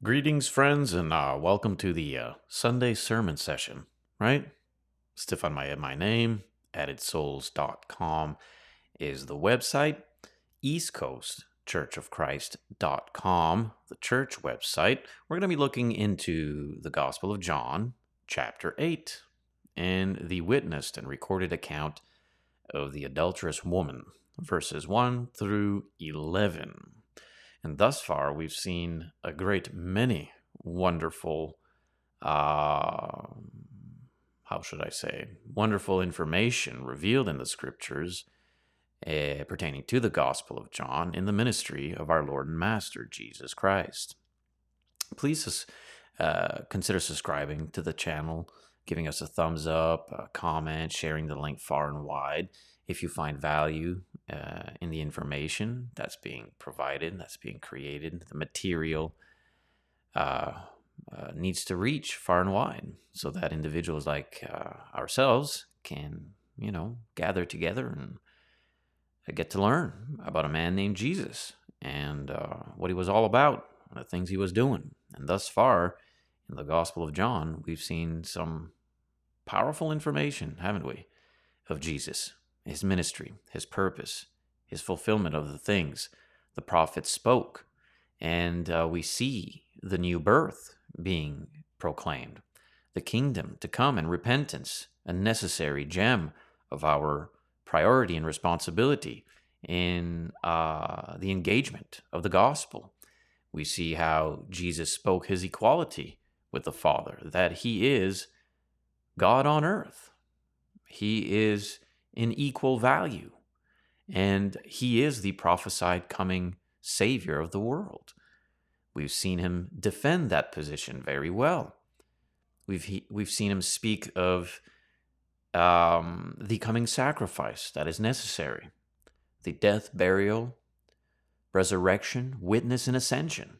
Greetings, friends, and uh, welcome to the uh, Sunday sermon session, right? Stefan my, my name, addedsouls.com is the website, East Coast churchofchrist.com, the church website. We're going to be looking into the Gospel of John, chapter 8, and the witnessed and recorded account of the adulterous woman, verses 1 through 11. And thus far, we've seen a great many wonderful, uh, how should I say, wonderful information revealed in the scriptures uh, pertaining to the Gospel of John in the ministry of our Lord and Master Jesus Christ. Please uh, consider subscribing to the channel, giving us a thumbs up, a comment, sharing the link far and wide if you find value uh, in the information that's being provided, that's being created, the material uh, uh, needs to reach far and wide so that individuals like uh, ourselves can, you know, gather together and get to learn about a man named Jesus and uh, what he was all about, the things he was doing. And thus far, in the Gospel of John, we've seen some powerful information, haven't we, of Jesus his ministry, his purpose, his fulfillment of the things the prophets spoke. And uh, we see the new birth being proclaimed, the kingdom to come and repentance, a necessary gem of our priority and responsibility in uh, the engagement of the gospel. We see how Jesus spoke his equality with the Father, that he is God on earth. He is in equal value. And he is the prophesied coming Savior of the world. We've seen him defend that position very well. We've, he, we've seen him speak of um, the coming sacrifice that is necessary the death, burial, resurrection, witness, and ascension.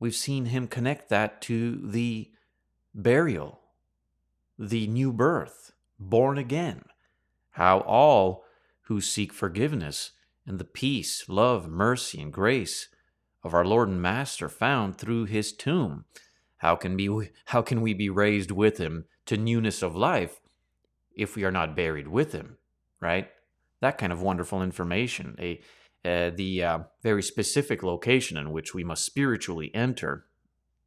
We've seen him connect that to the burial, the new birth, born again how all who seek forgiveness and the peace, love, mercy, and grace of our Lord and Master found through his tomb. How can, be, how can we be raised with him to newness of life if we are not buried with him, right? That kind of wonderful information, a, uh, the uh, very specific location in which we must spiritually enter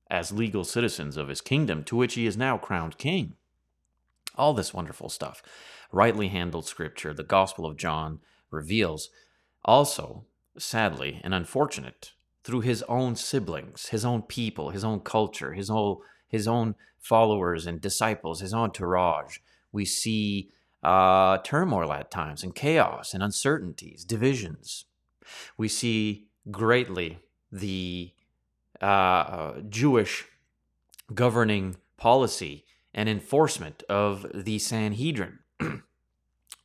as legal citizens of his kingdom, to which he is now crowned king. All this wonderful stuff rightly handled scripture, the Gospel of John reveals also, sadly and unfortunate, through his own siblings, his own people, his own culture, his whole his own followers and disciples, his entourage. We see uh, turmoil at times and chaos and uncertainties, divisions. We see greatly the uh, Jewish governing policy and enforcement of the Sanhedrin.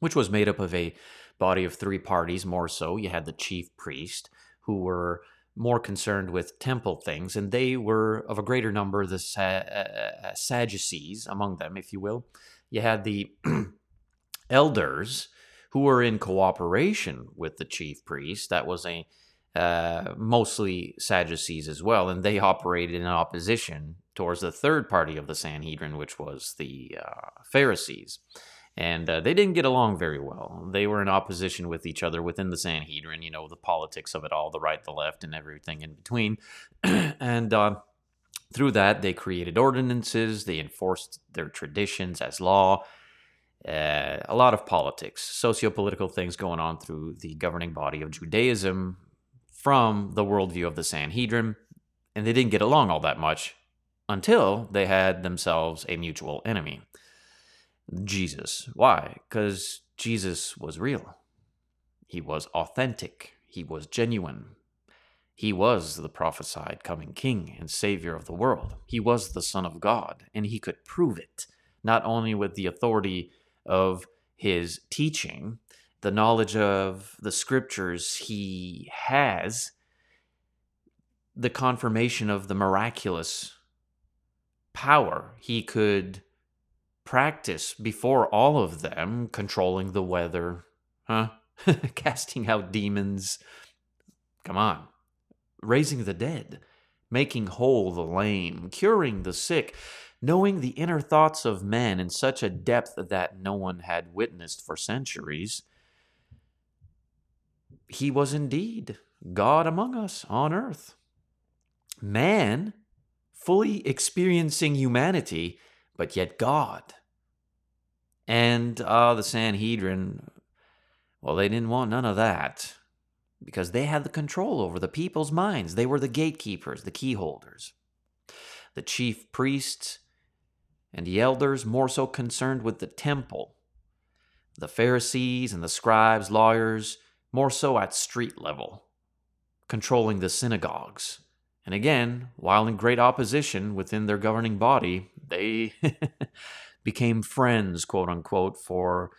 which was made up of a body of three parties more so. You had the chief priest, who were more concerned with temple things, and they were of a greater number the Sa- uh, uh Sadducees among them, if you will. You had the elders who were in cooperation with the chief priest. That was a uh, mostly Sadducees as well, and they operated in opposition towards the third party of the Sanhedrin, which was the uh, Pharisees and uh, they didn't get along very well. They were in opposition with each other within the Sanhedrin, you know, the politics of it all, the right, the left, and everything in between. and uh, through that, they created ordinances, they enforced their traditions as law. Uh, a lot of politics, socio-political things going on through the governing body of Judaism from the worldview of the Sanhedrin, and they didn't get along all that much until they had themselves a mutual enemy. Jesus. Why? Because Jesus was real. He was authentic. He was genuine. He was the prophesied coming King and Savior of the world. He was the Son of God, and he could prove it, not only with the authority of his teaching, the knowledge of the scriptures he has, the confirmation of the miraculous power he could practice before all of them controlling the weather, huh? Casting out demons. Come on. Raising the dead, making whole the lame, curing the sick, knowing the inner thoughts of men in such a depth that no one had witnessed for centuries. He was indeed God among us on earth. Man, fully experiencing humanity, but yet God. And uh, the Sanhedrin, well, they didn't want none of that because they had the control over the people's minds. They were the gatekeepers, the key holders. The chief priests and the elders more so concerned with the temple. The Pharisees and the scribes, lawyers, more so at street level, controlling the synagogues. And again, while in great opposition within their governing body, they became friends, quote unquote, for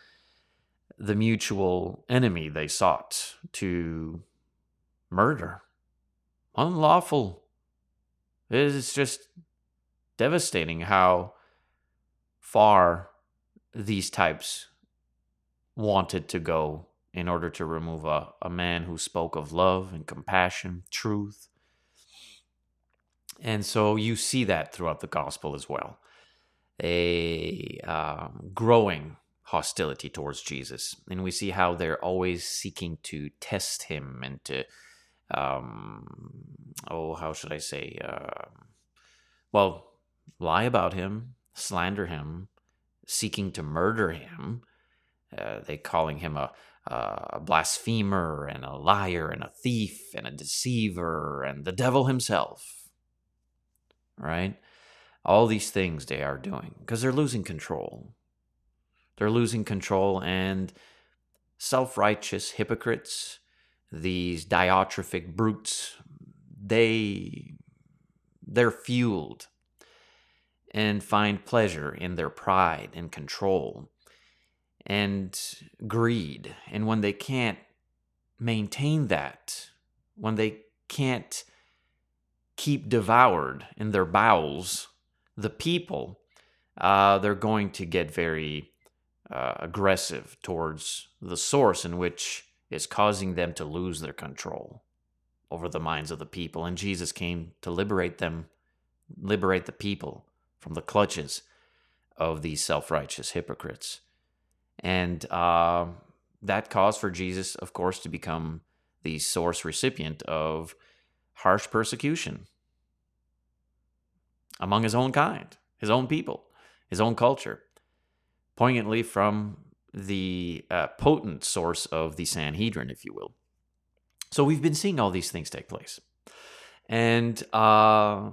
the mutual enemy they sought to murder. Unlawful. It is just devastating how far these types wanted to go in order to remove a, a man who spoke of love and compassion, truth. And so you see that throughout the gospel as well. A um, growing hostility towards Jesus. And we see how they're always seeking to test him and to, um, oh, how should I say? Uh, well, lie about him, slander him, seeking to murder him. Uh, they calling him a, a blasphemer and a liar and a thief and a deceiver and the devil himself. Right? All these things they are doing because they're losing control. They're losing control, and self righteous hypocrites, these diatrophic brutes, they they're fueled and find pleasure in their pride and control and greed. And when they can't maintain that, when they can't keep devoured in their bowels the people, uh, they're going to get very uh, aggressive towards the source in which is causing them to lose their control over the minds of the people. And Jesus came to liberate them, liberate the people from the clutches of these self righteous hypocrites. And uh, that caused for Jesus, of course, to become the source recipient of harsh persecution among his own kind, his own people, his own culture, poignantly from the uh, potent source of the Sanhedrin, if you will. So we've been seeing all these things take place. And uh,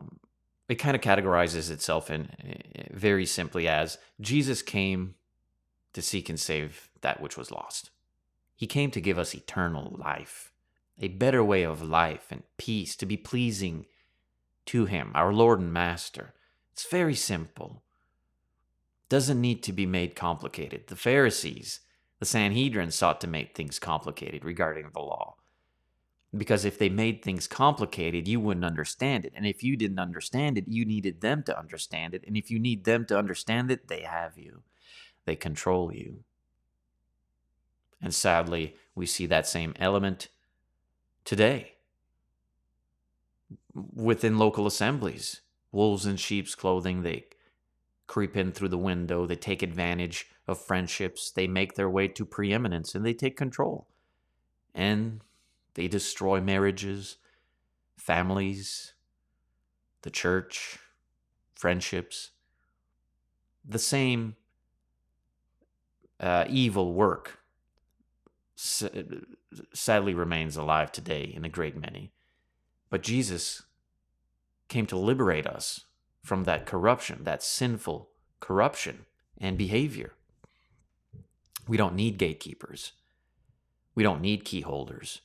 it kind of categorizes itself in uh, very simply as Jesus came to seek and save that which was lost. He came to give us eternal life, a better way of life and peace, to be pleasing to Him, our Lord and Master. It's very simple. Doesn't need to be made complicated. The Pharisees, the Sanhedrin sought to make things complicated regarding the law. Because if they made things complicated, you wouldn't understand it. And if you didn't understand it, you needed them to understand it. And if you need them to understand it, they have you, they control you. And sadly, we see that same element today within local assemblies. Wolves in sheep's clothing, they creep in through the window, they take advantage of friendships, they make their way to preeminence, and they take control. And they destroy marriages, families, the church, friendships. The same uh, evil work Uh, sadly remains alive today in a great many. But Jesus came to liberate us from that corruption, that sinful corruption and behavior. We don't need gatekeepers. We don't need keyholders.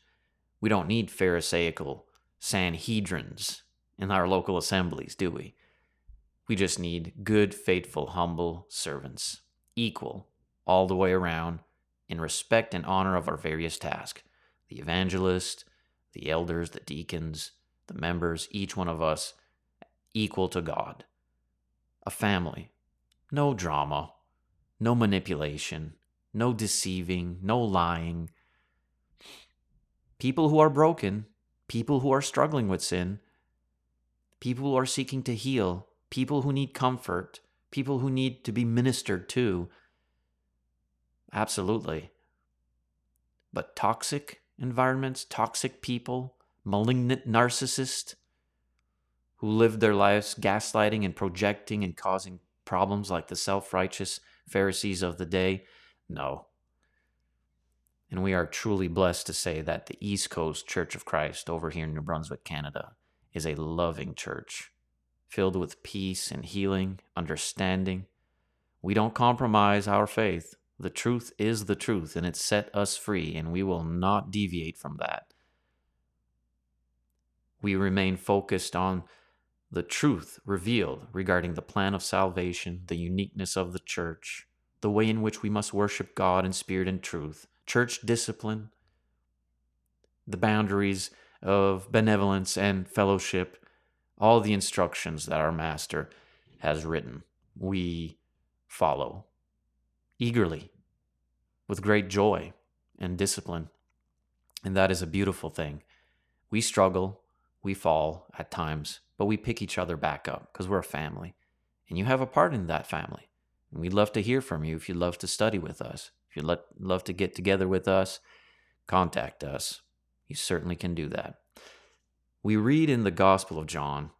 We don't need Pharisaical Sanhedrins in our local assemblies, do we? We just need good, faithful, humble servants, equal all the way around in respect and honor of our various tasks. The evangelist, the elders, the deacons, the members, each one of us equal to God. A family, no drama, no manipulation, no deceiving, no lying, people who are broken, people who are struggling with sin, people who are seeking to heal, people who need comfort, people who need to be ministered to. Absolutely. But toxic environments, toxic people, malignant narcissists who live their lives gaslighting and projecting and causing problems like the self righteous Pharisees of the day? No. And we are truly blessed to say that the East Coast Church of Christ over here in New Brunswick, Canada, is a loving church filled with peace and healing, understanding. We don't compromise our faith. The truth is the truth, and it set us free, and we will not deviate from that. We remain focused on the truth revealed regarding the plan of salvation, the uniqueness of the church, the way in which we must worship God in spirit and truth, church discipline, the boundaries of benevolence and fellowship, all the instructions that our Master has written. We follow eagerly, with great joy and discipline. And that is a beautiful thing. We struggle, we fall at times, but we pick each other back up because we're a family. And you have a part in that family. And we'd love to hear from you if you'd love to study with us. If you'd let, love to get together with us, contact us. You certainly can do that. We read in the Gospel of John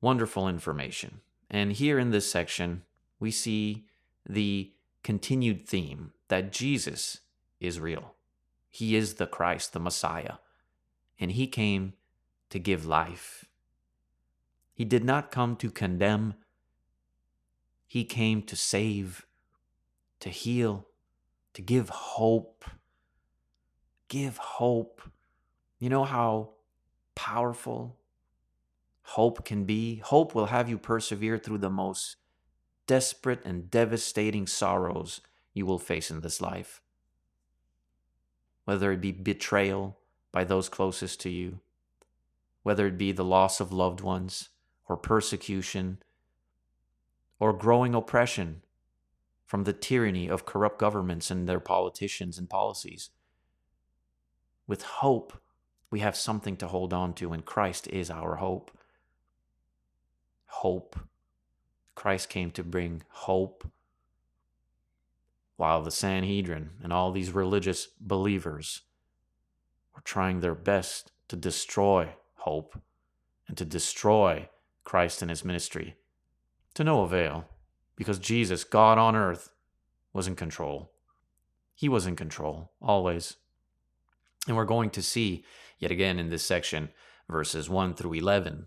wonderful information. And here in this section, we see the continued theme that Jesus is real. He is the Christ, the Messiah, and he came to give life. He did not come to condemn, he came to save, to heal, to give hope. Give hope. You know how powerful hope can be? Hope will have you persevere through the most desperate and devastating sorrows you will face in this life. Whether it be betrayal by those closest to you, whether it be the loss of loved ones, or persecution, or growing oppression from the tyranny of corrupt governments and their politicians and policies. With hope, we have something to hold on to, and Christ is our hope. Hope Christ came to bring hope. While the Sanhedrin and all these religious believers were trying their best to destroy hope and to destroy Christ and his ministry, to no avail, because Jesus, God on earth, was in control. He was in control, always. And we're going to see, yet again in this section, verses 1 through 11,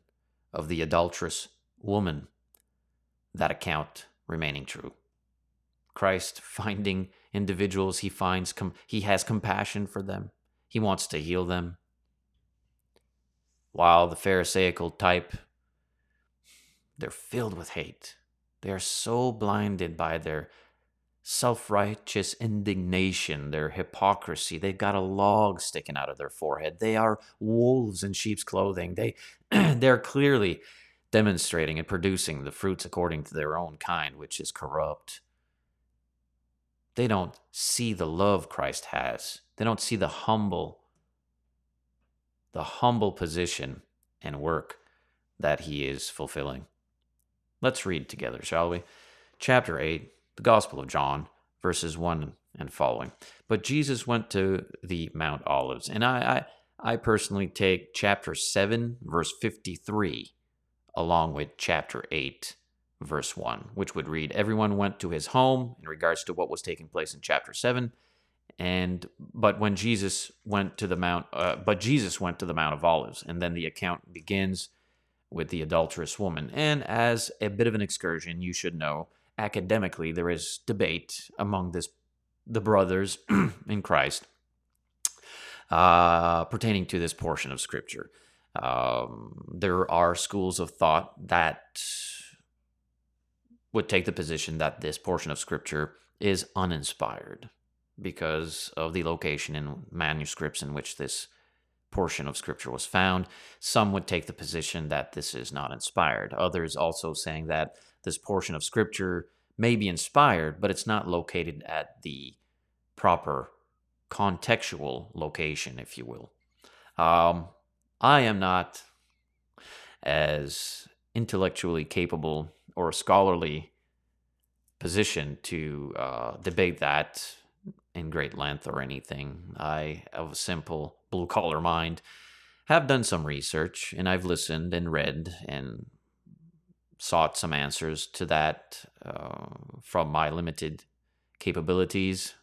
of the adulterous woman that account remaining true. Christ finding individuals he finds com- he has compassion for them. He wants to heal them. While the pharisaical type they're filled with hate. They are so blinded by their self righteous indignation, their hypocrisy. They've got a log sticking out of their forehead. They are wolves in sheep's clothing. They, they're clearly demonstrating and producing the fruits according to their own kind, which is corrupt. They don't see the love Christ has. They don't see the humble, the humble position and work that he is fulfilling. Let's read together, shall we? Chapter 8, the Gospel of John, verses 1 and following. But Jesus went to the Mount Olives, and I, I, I personally take chapter 7, verse 53 along with chapter 8, verse 1, which would read Everyone went to his home in regards to what was taking place in chapter 7. And but when Jesus went to the mount, uh, but Jesus went to the Mount of Olives, and then the account begins with the adulterous woman. And as a bit of an excursion, you should know academically there is debate among this the brothers in Christ uh, pertaining to this portion of Scripture. Um, there are schools of thought that would take the position that this portion of scripture is uninspired because of the location in manuscripts in which this portion of scripture was found. Some would take the position that this is not inspired. Others also saying that this portion of scripture may be inspired, but it's not located at the proper contextual location, if you will. Um, I am not as intellectually capable or scholarly position to uh, debate that in great length or anything. I, of a simple blue collar mind, have done some research and I've listened and read and sought some answers to that uh, from my limited capabilities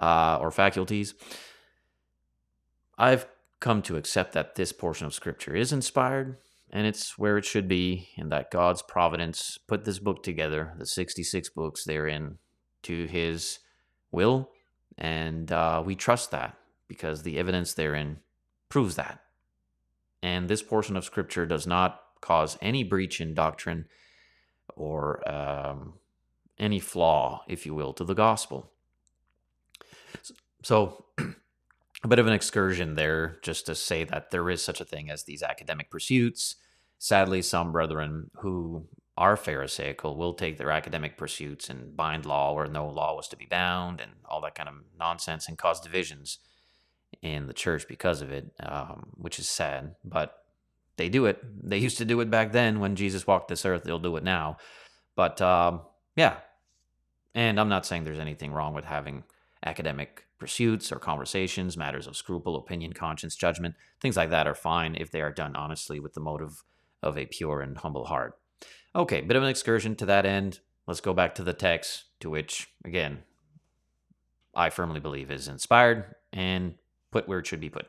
uh, or faculties. I've come to accept that this portion of Scripture is inspired and it's where it should be, and that God's providence put this book together, the 66 books therein, to His will. And uh, we trust that because the evidence therein proves that. And this portion of Scripture does not cause any breach in doctrine or um, any flaw, if you will, to the gospel. So, a bit of an excursion there, just to say that there is such a thing as these academic pursuits. Sadly, some brethren who are Pharisaical will take their academic pursuits and bind law where no law was to be bound and all that kind of nonsense and cause divisions in the church because of it, um, which is sad. But they do it. They used to do it back then when Jesus walked this earth. They'll do it now. But um, yeah. And I'm not saying there's anything wrong with having academic pursuits or conversations, matters of scruple, opinion, conscience, judgment, things like that are fine if they are done honestly with the motive of a pure and humble heart. Okay, bit of an excursion to that end. Let's go back to the text, to which, again, I firmly believe is inspired and put where it should be put.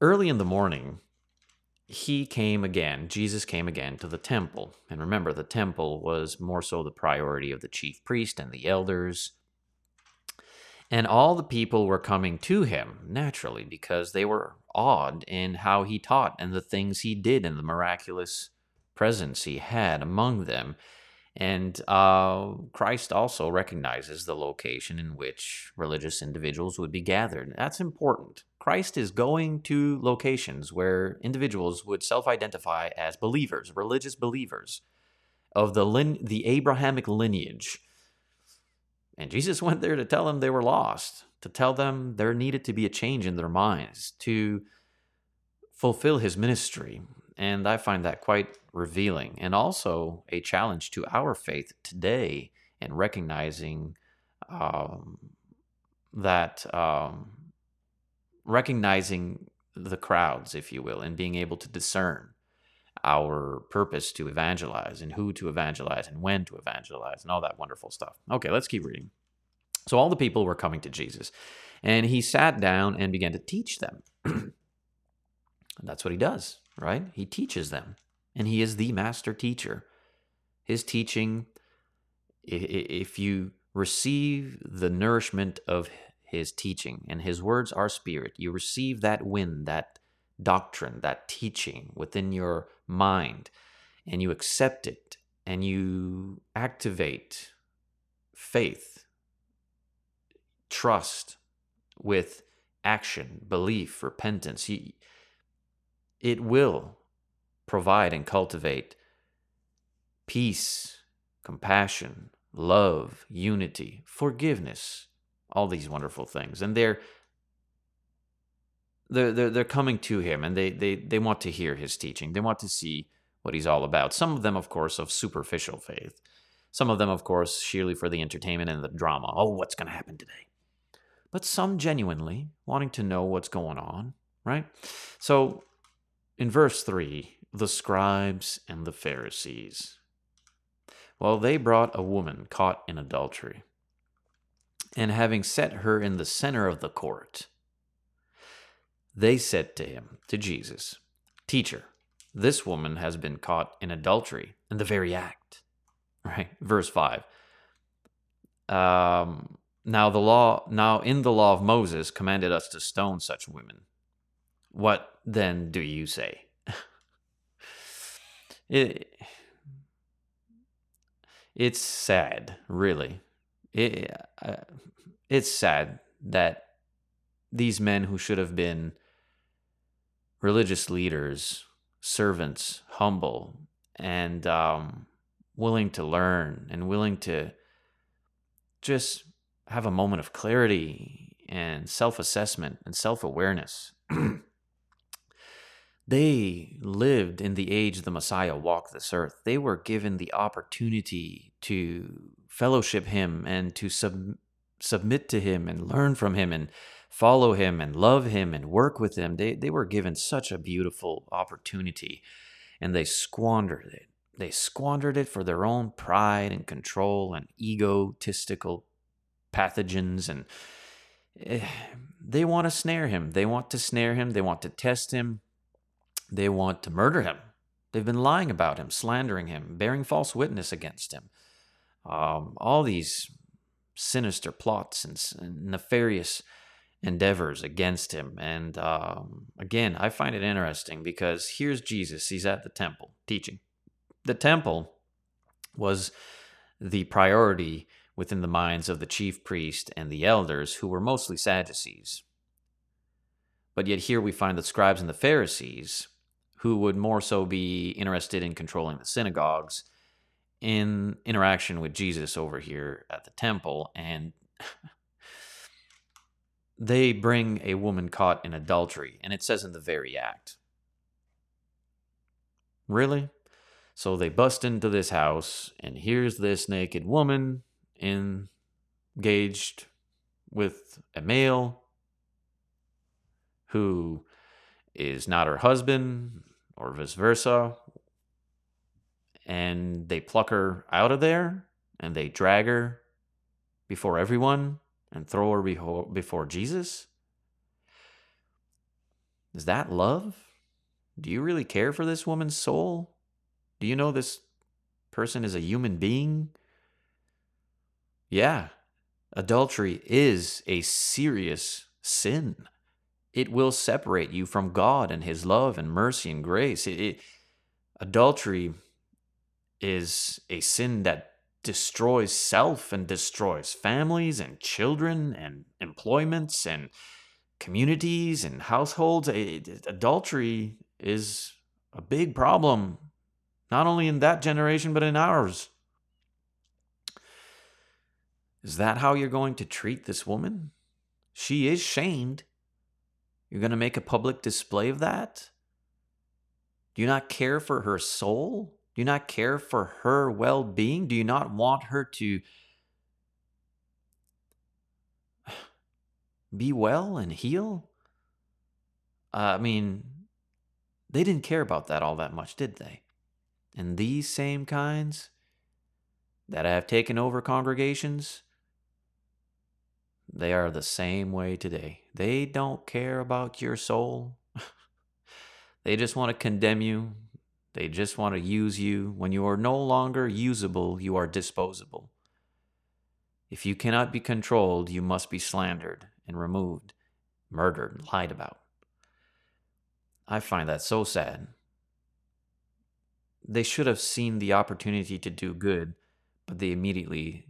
Early in the morning, he came again, Jesus came again to the temple. And remember, the temple was more so the priority of the chief priest and the elders. And all the people were coming to him, naturally, because they were awed in how he taught and the things he did and the miraculous presence he had among them. And uh, Christ also recognizes the location in which religious individuals would be gathered. That's important. Christ is going to locations where individuals would self identify as believers, religious believers of the, lin- the Abrahamic lineage. And Jesus went there to tell them they were lost, to tell them there needed to be a change in their minds, to fulfill his ministry. And I find that quite revealing and also a challenge to our faith today in recognizing um, that, um, recognizing the crowds, if you will, and being able to discern our purpose to evangelize and who to evangelize and when to evangelize and all that wonderful stuff. Okay, let's keep reading. So all the people were coming to Jesus, and he sat down and began to teach them. that's what he does, right? He teaches them and he is the master teacher. His teaching, if you receive the nourishment of his teaching, and his words are spirit, you receive that wind, that doctrine, that teaching within your mind, and you accept it, and you activate faith, trust with action, belief, repentance. It will provide and cultivate peace, compassion, love, unity, forgiveness, all these wonderful things. And they're they're, they're, they're coming to him and they, they, they want to hear his teaching. They want to see what he's all about. Some of them, of course, of superficial faith. Some of them, of course, sheerly for the entertainment and the drama. Oh, what's going to happen today? But some genuinely wanting to know what's going on, right? So in verse 3, the scribes and the Pharisees. Well, they brought a woman caught in adultery, and having set her in the center of the court, they said to him, to Jesus, Teacher, this woman has been caught in adultery in the very act. Right? Verse 5. Um, now the law now in the law of Moses commanded us to stone such women. What then do you say? it it's sad, really. It, uh, it's sad that these men who should have been religious leaders, servants, humble, and um, willing to learn and willing to just have a moment of clarity and self assessment and self awareness they lived in the age the Messiah walked this earth. They were given the opportunity to fellowship him and to sub- submit to him and learn from him and follow him and love him and work with him. They, they were given such a beautiful opportunity and they squandered it. They squandered it for their own pride and control and egotistical pathogens and eh, they want to snare him. They want to snare him. They want to test him. They want to murder him. They've been lying about him, slandering him, bearing false witness against him. Um, all these sinister plots and, and, nefarious endeavors against him. And um, again, I find it interesting because here's Jesus. He's at the temple teaching. The temple was the priority within the minds of the chief priest and the elders, who were mostly Sadducees. But yet, here we find the scribes and the Pharisees who would more so be interested in controlling the synagogues in interaction with Jesus over here at the temple. And they bring a woman caught in adultery, and it says in the very act. Really? So they bust into this house, and here's this naked woman engaged with a male who is not her husband, or vice versa. And they pluck her out of there and they drag her before everyone and throw her before Jesus? Is that love? Do you really care for this woman's soul? Do you know this person is a human being? Yeah, adultery is a serious sin it will separate you from God and His love and mercy and grace. It, it, adultery is a sin that destroys self and destroys families and children and employments and communities and households. Adultery is a big problem, not only in that generation, but in ours. Is that how you're going to treat this woman? She is shamed. You're going to make a public display of that? Do you not care for her soul? Do you not care for her well being? Do you not want her to be well and heal? Uh, I mean, they didn't care about that all that much, did they? And these same kinds that have taken over congregations, they are the same way today. They don't care about your soul. they just want to condemn you. They just want to use you. When you are no longer usable, you are disposable. If you cannot be controlled, you must be slandered and removed, murdered, and lied about. I find that so sad. They should have seen the opportunity to do good, but they immediately,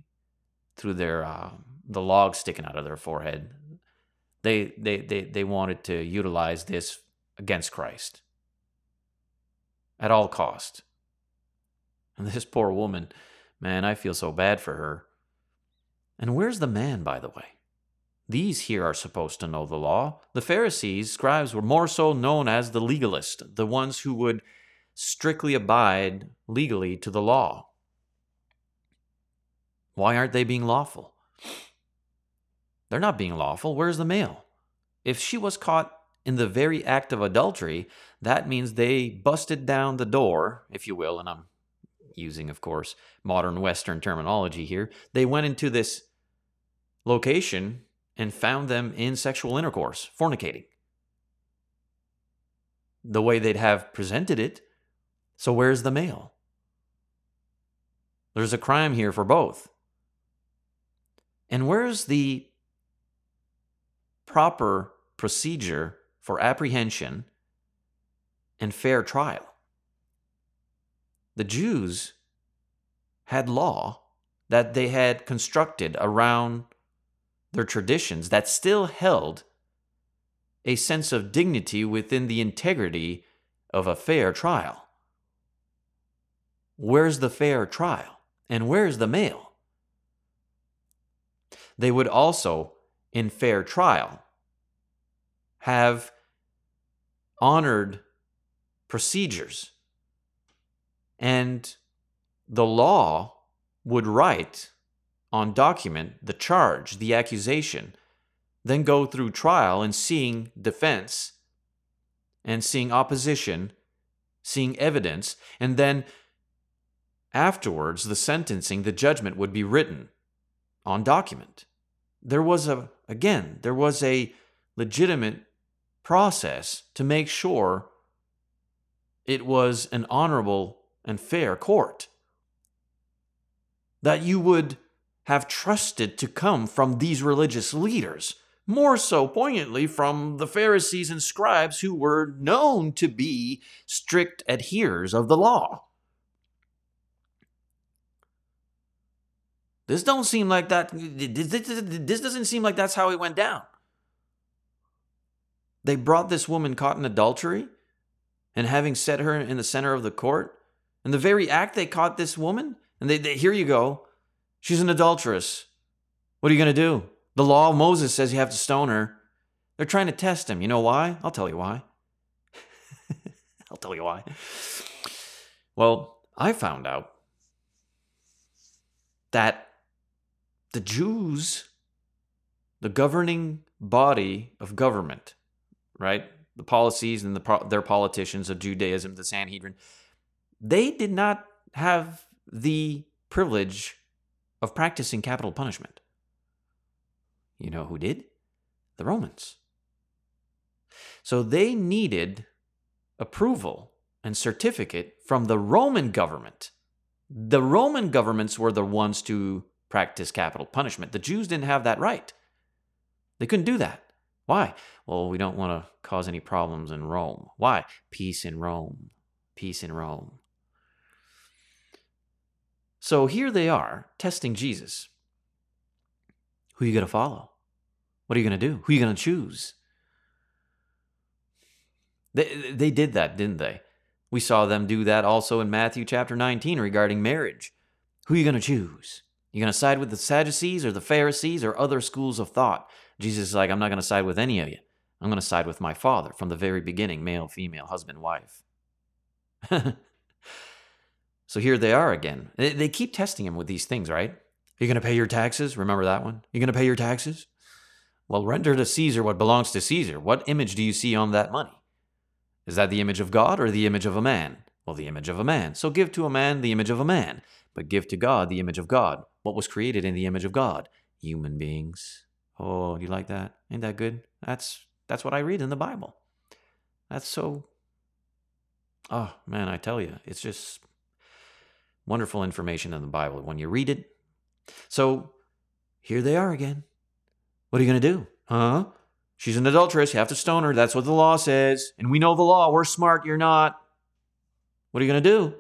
through their uh, the log sticking out of their forehead. They, they, they, they wanted to utilize this against Christ at all cost. And this poor woman, man, I feel so bad for her. And where's the man, by the way? These here are supposed to know the law. The Pharisees, scribes, were more so known as the legalists, the ones who would strictly abide legally to the law. Why aren't they being lawful? They're not being lawful. Where's the male? If she was caught in the very act of adultery, that means they busted down the door, if you will, and I'm using, of course, modern Western terminology here. They went into this location and found them in sexual intercourse, fornicating. The way they'd have presented it. So, where's the male? There's a crime here for both. And where's the proper procedure for apprehension and fair trial. The Jews had law that they had constructed around their traditions that still held a sense of dignity within the integrity of a fair trial. Where's the fair trial? And where's the male? They would also, in fair trial, have honored procedures. And the law would write on document the charge, the accusation, then go through trial and seeing defense and seeing opposition, seeing evidence, and then afterwards the sentencing, the judgment would be written on document. There was a, again, there was a legitimate process to make sure it was an honorable and fair court. That you would have trusted to come from these religious leaders, more so poignantly from the Pharisees and scribes who were known to be strict adherers of the law. This don't seem like that this doesn't seem like that's how it went down. They brought this woman caught in adultery and having set her in the center of the court. And the very act they caught this woman, and they, they here you go, she's an adulteress. What are you going to do? The law of Moses says you have to stone her. They're trying to test him. You know why? I'll tell you why. I'll tell you why. Well, I found out that the Jews, the governing body of government, right? The policies and the, their politicians of Judaism, the Sanhedrin, they did not have the privilege of practicing capital punishment. You know who did? The Romans. So they needed approval and certificate from the Roman government. The Roman governments were the ones to practice capital punishment. The Jews didn't have that right. They couldn't do that. Why? Well, we don't want to cause any problems in Rome. Why? Peace in Rome. Peace in Rome. So here they are testing Jesus. Who are you going to follow? What are you going to do? Who are you going to choose? They, they did that, didn't they? We saw them do that also in Matthew chapter 19 regarding marriage. Who are you going to choose? You going to side with the Sadducees or the Pharisees or other schools of thought? Jesus is like, I'm not going to side with any of you. I'm going to side with my Father from the very beginning male, female, husband, wife. so here they are again. They, they keep testing him with these things, right? Are You're going to pay your taxes? Remember that one? You're going to pay your taxes? Well, render to Caesar what belongs to Caesar. What image do you see on that money? Is that the image of God or the image of a man? Well, the image of a man. So give to a man the image of a man, but give to God the image of God. What was created in the image of God? Human beings. Oh, you like that? Ain't that good? That's that's what I read in the Bible. That's so Oh, man, I tell you, it's just wonderful information in the Bible when you read it. So, here they are again. What are you going to do? Huh? She's an adulteress. You have to stone her. That's what the law says. And we know the law. We're smart. You're not. What are you going to do?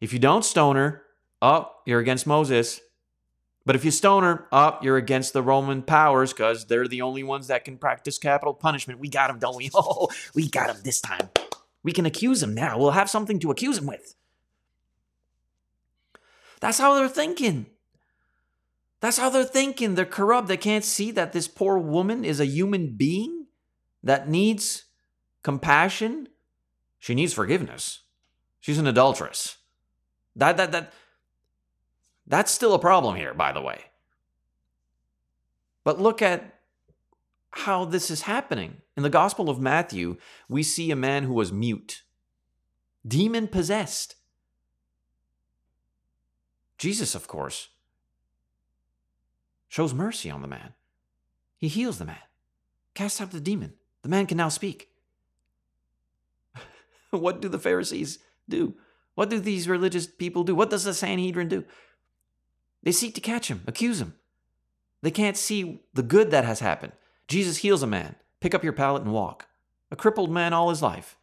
If you don't stone her, oh, you're against Moses. But if you stone her, up, oh, you're against the Roman powers because they're the only ones that can practice capital punishment. We got him, don't we? Oh, we got him this time. We can accuse him now. We'll have something to accuse him with. That's how they're thinking. That's how they're thinking. They're corrupt. They can't see that this poor woman is a human being that needs compassion. She needs forgiveness. She's an adulteress. That that that that's still a problem here, by the way. But look at how this is happening. In the Gospel of Matthew, we see a man who was mute, demon possessed. Jesus, of course, shows mercy on the man. He heals the man, casts out the demon. The man can now speak. what do the Pharisees do? What do these religious people do? What does the Sanhedrin do? They seek to catch him, accuse him. They can't see the good that has happened. Jesus heals a man. Pick up your pallet and walk. A crippled man all his life.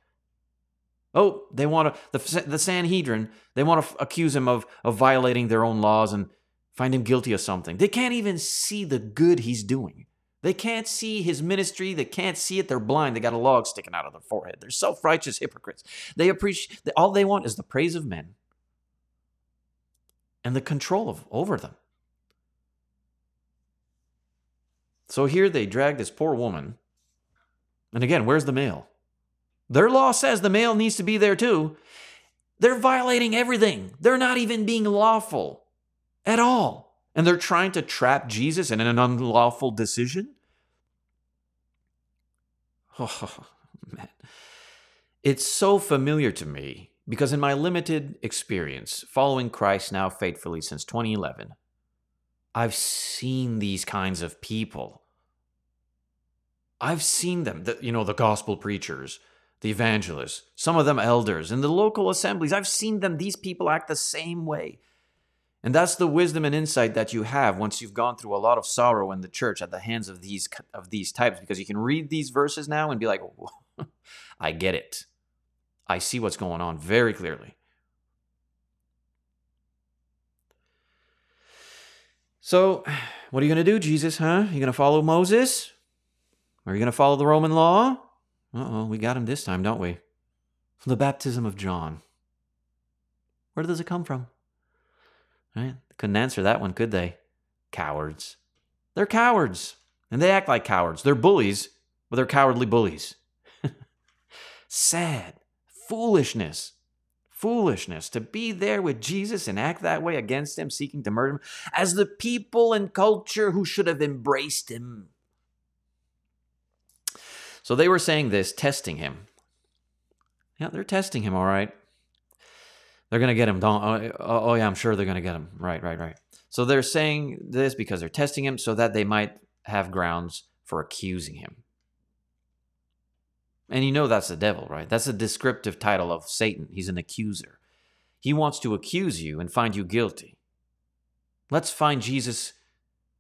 Oh, they want to, the, the Sanhedrin, they want to accuse him of, of violating their own laws and find him guilty of something. They can't even see the good he's doing. They can't see his ministry. They can't see it. They're blind. They got a log sticking out of their forehead. They're self righteous hypocrites. They appreciate, all they want is the praise of men and the control of, over them. So here they drag this poor woman. And again, where's the male? Their law says the male needs to be there too. They're violating everything. They're not even being lawful at all. And they're trying to trap Jesus in an unlawful decision? Oh, man. It's so familiar to me because, in my limited experience following Christ now faithfully since 2011, I've seen these kinds of people. I've seen them, the, you know, the gospel preachers, the evangelists, some of them elders, in the local assemblies. I've seen them, these people act the same way. And that's the wisdom and insight that you have once you've gone through a lot of sorrow in the church at the hands of these of these types because you can read these verses now and be like, I get it. I see what's going on very clearly. So, what are you going to do, Jesus, huh? You going to follow Moses? Are you going to follow the Roman law? Uh-oh, we got him this time, don't we? The baptism of John. Where does it come from? Right? Couldn't answer that one, could they? Cowards. They're cowards. And they act like cowards. They're bullies, but they're cowardly bullies. Sad. Foolishness. Foolishness to be there with Jesus and act that way against him, seeking to murder him, as the people and culture who should have embraced him. So they were saying this, testing him. Yeah, they're testing him, all right. They're going to get him. Don't, oh, oh, oh, yeah, I'm sure they're going to get him. Right, right, right. So they're saying this because they're testing him so that they might have grounds for accusing him. And you know that's the devil, right? That's a descriptive title of Satan. He's an accuser. He wants to accuse you and find you guilty. Let's find Jesus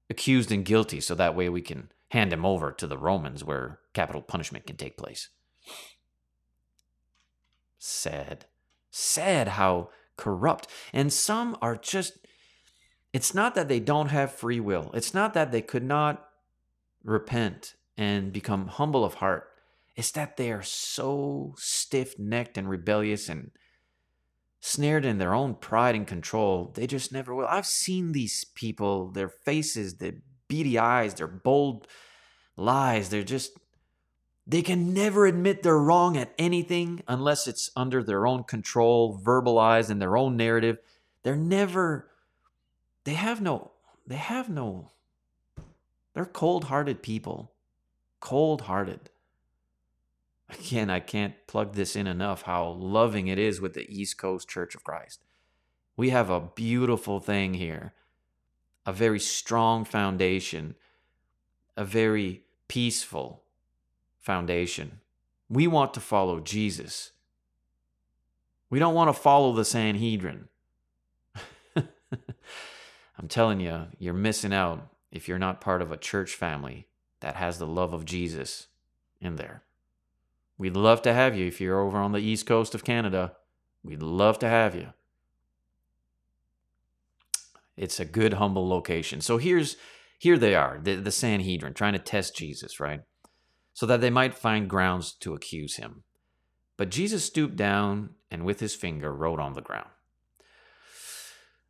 accused and guilty so that way we can hand him over to the Romans where capital punishment can take place. Sad sad how corrupt. And some are just, it's not that they don't have free will, it's not that they could not repent and become humble of heart. It's that they are so stiff necked and rebellious and snared in their own pride and control. They just never will. I've seen these people, their faces, their beady eyes, their bold lies. They're just they can never admit they're wrong at anything unless it's under their own control, verbalized in their own narrative. They're never, they have no, they have no, they're cold hearted people. Cold hearted. Again, I can't plug this in enough how loving it is with the East Coast Church of Christ. We have a beautiful thing here, a very strong foundation, a very peaceful, foundation. We want to follow Jesus. We don't want to follow the Sanhedrin. I'm telling you, you're missing out if you're not part of a church family that has the love of Jesus in there. We'd love to have you if you're over on the east coast of Canada. We'd love to have you. It's a good, humble location. So here's here they are, the, the Sanhedrin, trying to test Jesus, right? so that they might find grounds to accuse him. But Jesus stooped down and with his finger wrote on the ground.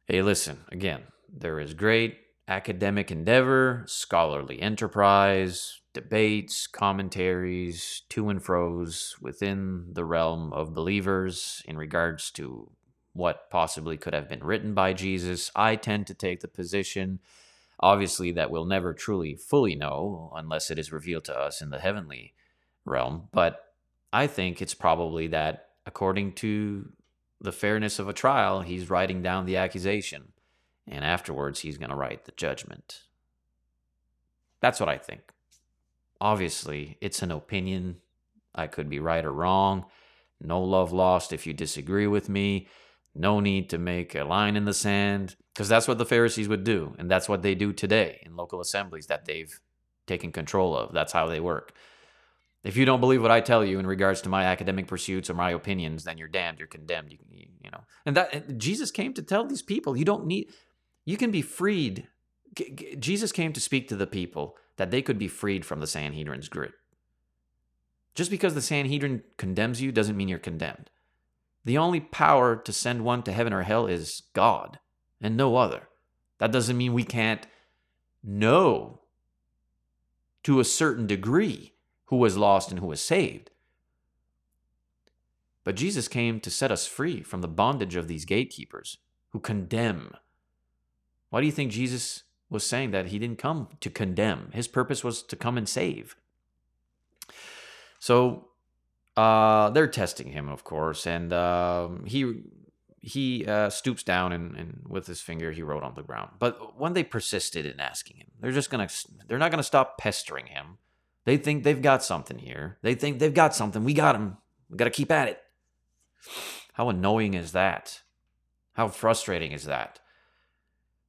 Hey, listen, again, there is great academic endeavor, scholarly enterprise, debates, commentaries, to and fro's within the realm of believers in regards to what possibly could have been written by Jesus. I tend to take the position Obviously, that we'll never truly fully know unless it is revealed to us in the heavenly realm. But I think it's probably that, according to the fairness of a trial, he's writing down the accusation, and afterwards he's going to write the judgment. That's what I think. Obviously, it's an opinion. I could be right or wrong. No love lost if you disagree with me. No need to make a line in the sand because that's what the Pharisees would do. And that's what they do today in local assemblies that they've taken control of. That's how they work. If you don't believe what I tell you in regards to my academic pursuits or my opinions, then you're damned. You're condemned. You, you, know, and that Jesus came to tell these people you don't need. You can be freed. Jesus came to speak to the people that they could be freed from the Sanhedrin's grip. Just because the Sanhedrin condemns you doesn't mean you're condemned. The only power to send one to heaven or hell is God and no other. That doesn't mean we can't know to a certain degree who was lost and who was saved. But Jesus came to set us free from the bondage of these gatekeepers who condemn. Why do you think Jesus was saying that he didn't come to condemn? His purpose was to come and save. So uh, they're testing him, of course, and um, he he uh, stoops down and, and with his finger he wrote on the ground. But when they persisted in asking him, they're just gonna they're not gonna stop pestering him. They think they've got something here. They think they've got something. We got him. We got to keep at it. How annoying is that? How frustrating is that?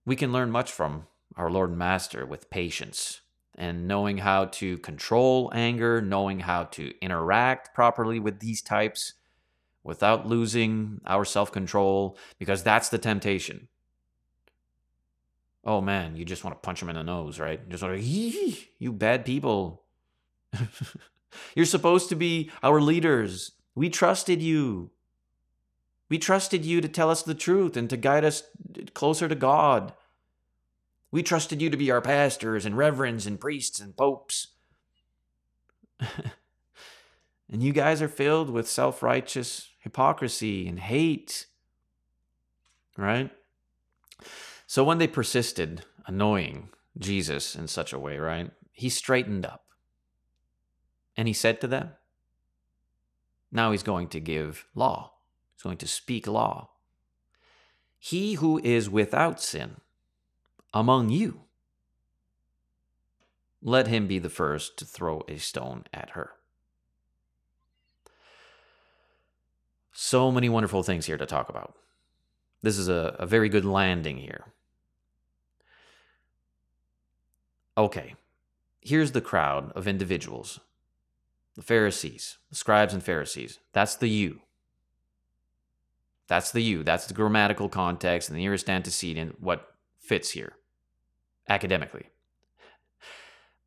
We can learn much from our Lord and Master with patience and knowing how to control anger, knowing how to interact properly with these types without losing our self control, because that's the temptation. Oh man, you just want to punch them in the nose, right? You just want to, you bad people. You're supposed to be our leaders. We trusted you. We trusted you to tell us the truth and to guide us closer to God. We trusted you to be our pastors and reverends and priests and popes. and you guys are filled with self righteous hypocrisy and hate. Right? So when they persisted annoying Jesus in such a way, right, he straightened up. And he said to them, Now he's going to give law, going to speak law. He who is without sin among you, let him be the first to throw a stone at her. So many wonderful things here to talk about. This is a, a very good landing here. Okay, here's the crowd of individuals the Pharisees, the scribes and Pharisees. That's the you. That's the you. That's the grammatical context and the aorist antecedent, what fits here academically.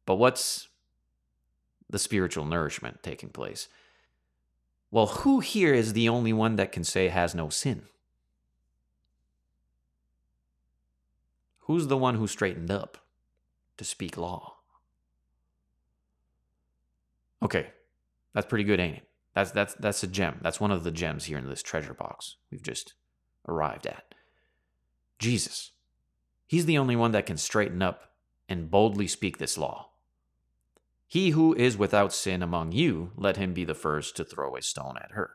But what's the spiritual nourishment taking place? Well, who here is the only one that can say has no sin? Who's the one who straightened up to speak law? Okay, that's pretty good, ain't it? That's that's that's a gem. That's one of the gems here in this treasure box we've just arrived at. Jesus. He's the only one that can straighten up and boldly speak this law. He who is without sin among you, let him be the first to throw a stone at her.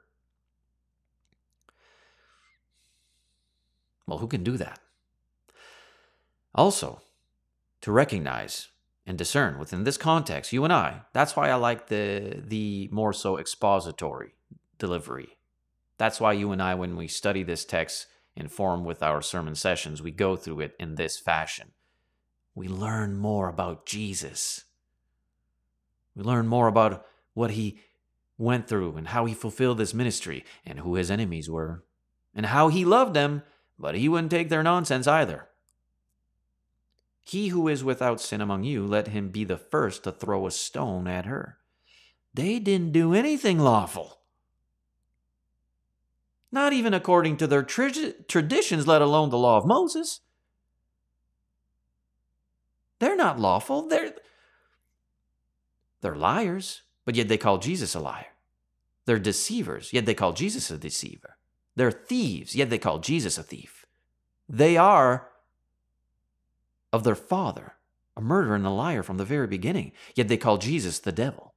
Well, who can do that? Also, to recognize and discern within this context, you and I. That's why I like the the more so expository delivery. That's why you and I, when we study this text in form with our sermon sessions, we go through it in this fashion. We learn more about Jesus. We learn more about what he went through and how he fulfilled this ministry and who his enemies were and how he loved them, but he wouldn't take their nonsense either. He who is without sin among you, let him be the first to throw a stone at her. They didn't do anything lawful. Not even according to their traditions, let alone the law of Moses. They're not lawful. They're, they're liars, but yet they call Jesus a liar. They're deceivers, yet they call Jesus a deceiver. They're thieves, yet they call Jesus a thief. They are of their father, a murderer and a liar from the very beginning, yet they call Jesus the devil.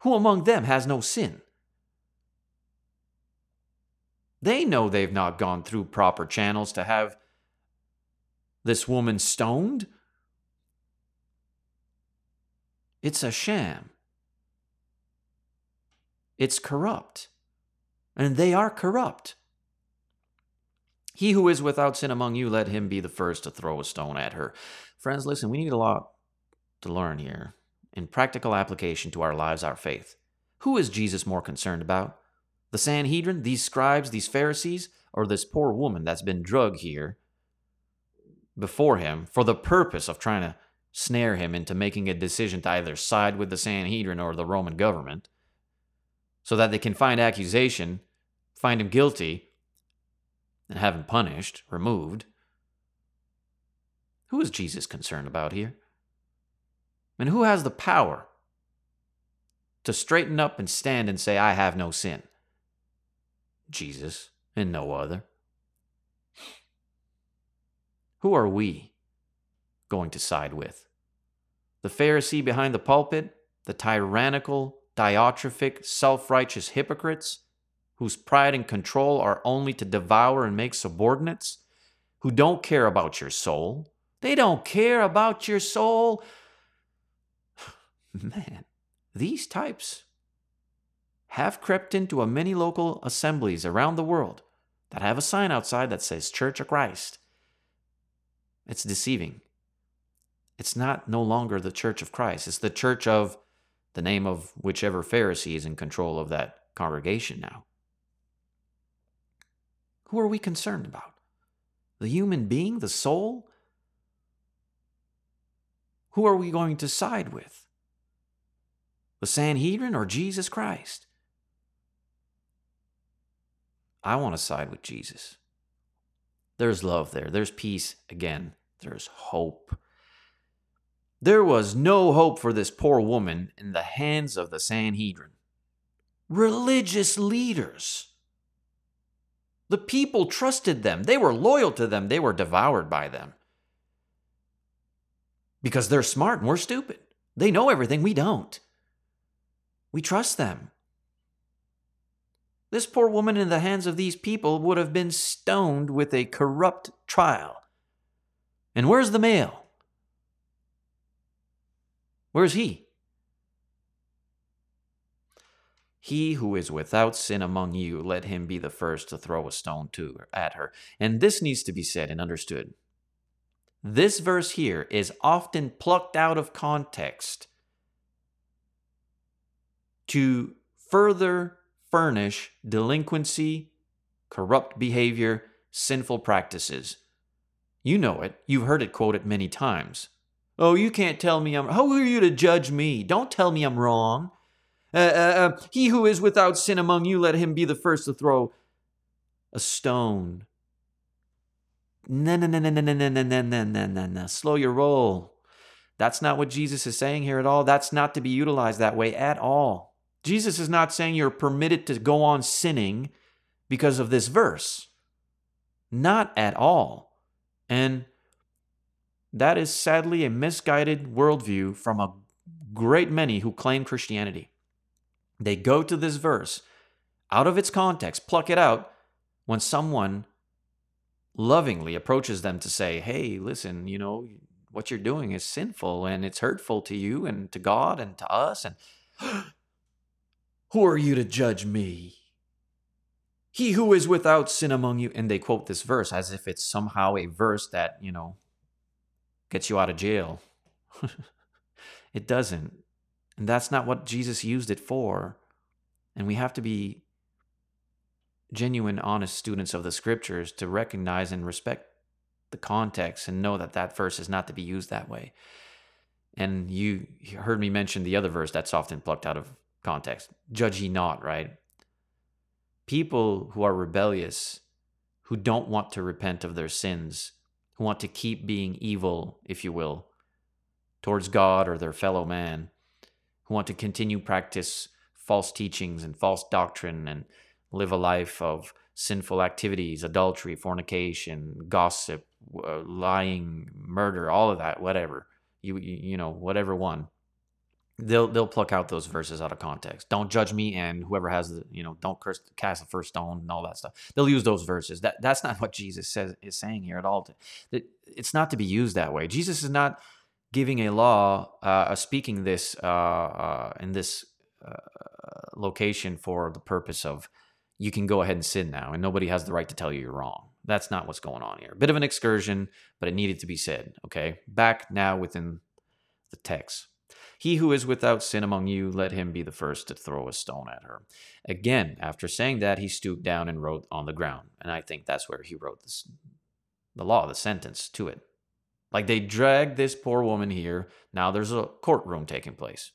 Who among them has no sin? They know they've not gone through proper channels to have this woman stoned. It's a sham. It's corrupt. And they are corrupt. He who is without sin among you, let him be the first to throw a stone at her. Friends, listen, we need a lot to learn here in practical application to our lives, our faith. Who is Jesus more concerned about? The Sanhedrin, these scribes, these Pharisees, or this poor woman that's been drugged here before him for the purpose of trying to snare him into making a decision to either side with the Sanhedrin or the Roman government so that they can find accusation, find him guilty, and have him punished, removed. Who is Jesus concerned about here? And who has the power to straighten up and stand and say, I have no sin? Jesus and no other. Who are we going to side with? The Pharisee behind the pulpit? The tyrannical, diatrophic, self righteous hypocrites? Whose pride and control are only to devour and make subordinates? Who don't care about your soul? They don't care about your soul. Man, these types have crept into a many local assemblies around the world that have a sign outside that says Church of Christ. It's deceiving. It's not no longer the Church of Christ. It's the church of the name of whichever Pharisee is in control of that congregation now. Who are we concerned about? The human being, the soul? Who are we going to side with? The Sanhedrin or Jesus Christ? I want to side with Jesus. There's love there. There's peace again. There's hope. There was no hope for this poor woman in the hands of the Sanhedrin. Religious leaders. The people trusted them. They were loyal to them. They were devoured by them. Because they're smart and we're stupid. They know everything we don't. We trust them. This poor woman in the hands of these people would have been stoned with a corrupt trial. And where's the male? Where's he? He who is without sin among you, let him be the first to throw a stone to at her. And this needs to be said and understood. This verse here is often plucked out of context to further furnish delinquency, corrupt behavior, sinful practices. You know it. You've heard it quoted many times. Oh, you can't tell me I'm. How are you to judge me? Don't tell me I'm wrong. Uh, uh, uh, he who is without sin among you, let him be the first to throw a stone. No, no, no, no, no, no, no, no, no, no, no, no, no. Slow your roll. That's not what Jesus is saying here at all. That's not to be utilized that way at all. Jesus is not saying you're permitted to go on sinning because of this verse. Not at all. And that is sadly a misguided worldview from a great many who claim Christianity. They go to this verse out of its context, pluck it out when someone lovingly approaches them to say, Hey, listen, you know, what you're doing is sinful and it's hurtful to you and to God and to us. And who are you to judge me? He who is without sin among you. And they quote this verse as if it's somehow a verse that, you know, gets you out of jail. it doesn't. And that's not what Jesus used it for. And we have to be genuine, honest students of the scriptures to recognize and respect the context and know that that verse is not to be used that way. And you heard me mention the other verse that's often plucked out of context judge ye not, right? People who are rebellious, who don't want to repent of their sins, who want to keep being evil, if you will, towards God or their fellow man, who want to continue practice false teachings and false doctrine and live a life of sinful activities, adultery, fornication, gossip, uh, lying, murder, all of that, whatever. You, you you know, whatever one they'll they'll pluck out those verses out of context. Don't judge me, and whoever has the you know don't curse cast the first stone and all that stuff. They'll use those verses. That that's not what Jesus says is saying here at all. It's not to be used that way. Jesus is not giving a law, uh, speaking this uh, uh, in this uh, location for the purpose of you can go ahead and sin now, and nobody has the right to tell you you're wrong. That's not what's going on here. Bit of an excursion, but it needed to be said. Okay, back now within the text. He who is without sin among you, let him be the first to throw a stone at her. Again, after saying that, he stooped down and wrote on the ground. And I think that's where he wrote this, the law, the sentence to it. Like they dragged this poor woman here. Now there's a courtroom taking place.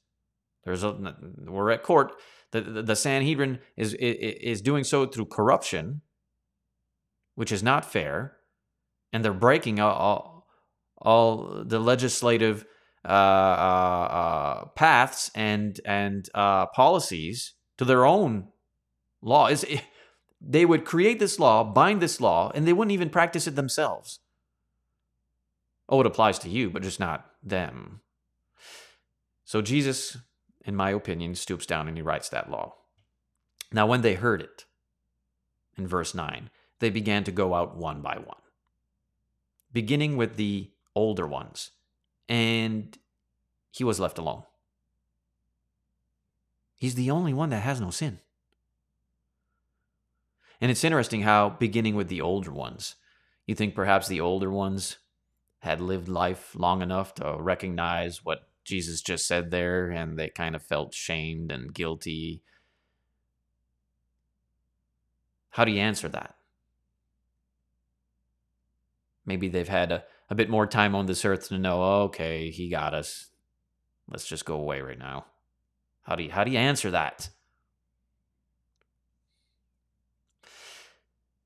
There's a we're at court. The, the, the Sanhedrin is, is is doing so through corruption, which is not fair, and they're breaking all, all, the legislative uh, uh, uh, paths and and uh, policies to their own law. Is they would create this law, bind this law, and they wouldn't even practice it themselves. Oh, it applies to you, but just not them. So Jesus, in my opinion, stoops down and he writes that law. Now, when they heard it, in verse 9, they began to go out one by one, beginning with the older ones, and he was left alone. He's the only one that has no sin. And it's interesting how, beginning with the older ones, you think perhaps the older ones had lived life long enough to recognize what Jesus just said there, and they kind of felt shamed and guilty. How do you answer that? Maybe they've had a, a bit more time on this earth to know, okay, he got us. Let's just go away right now. How do you how do you answer that?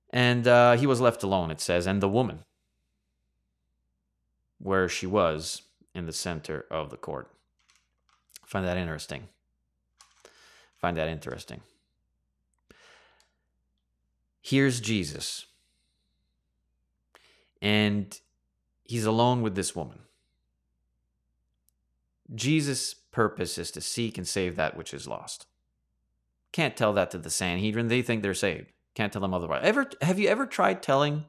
And uh, he was left alone, it says, and the woman, where she was in the center of the court. Find that interesting. Find that interesting. Here's Jesus, and he's alone with this woman. Jesus' purpose is to seek and save that which is lost. Can't tell that to the Sanhedrin. They think they're saved. Can't tell them otherwise. Ever have you ever tried telling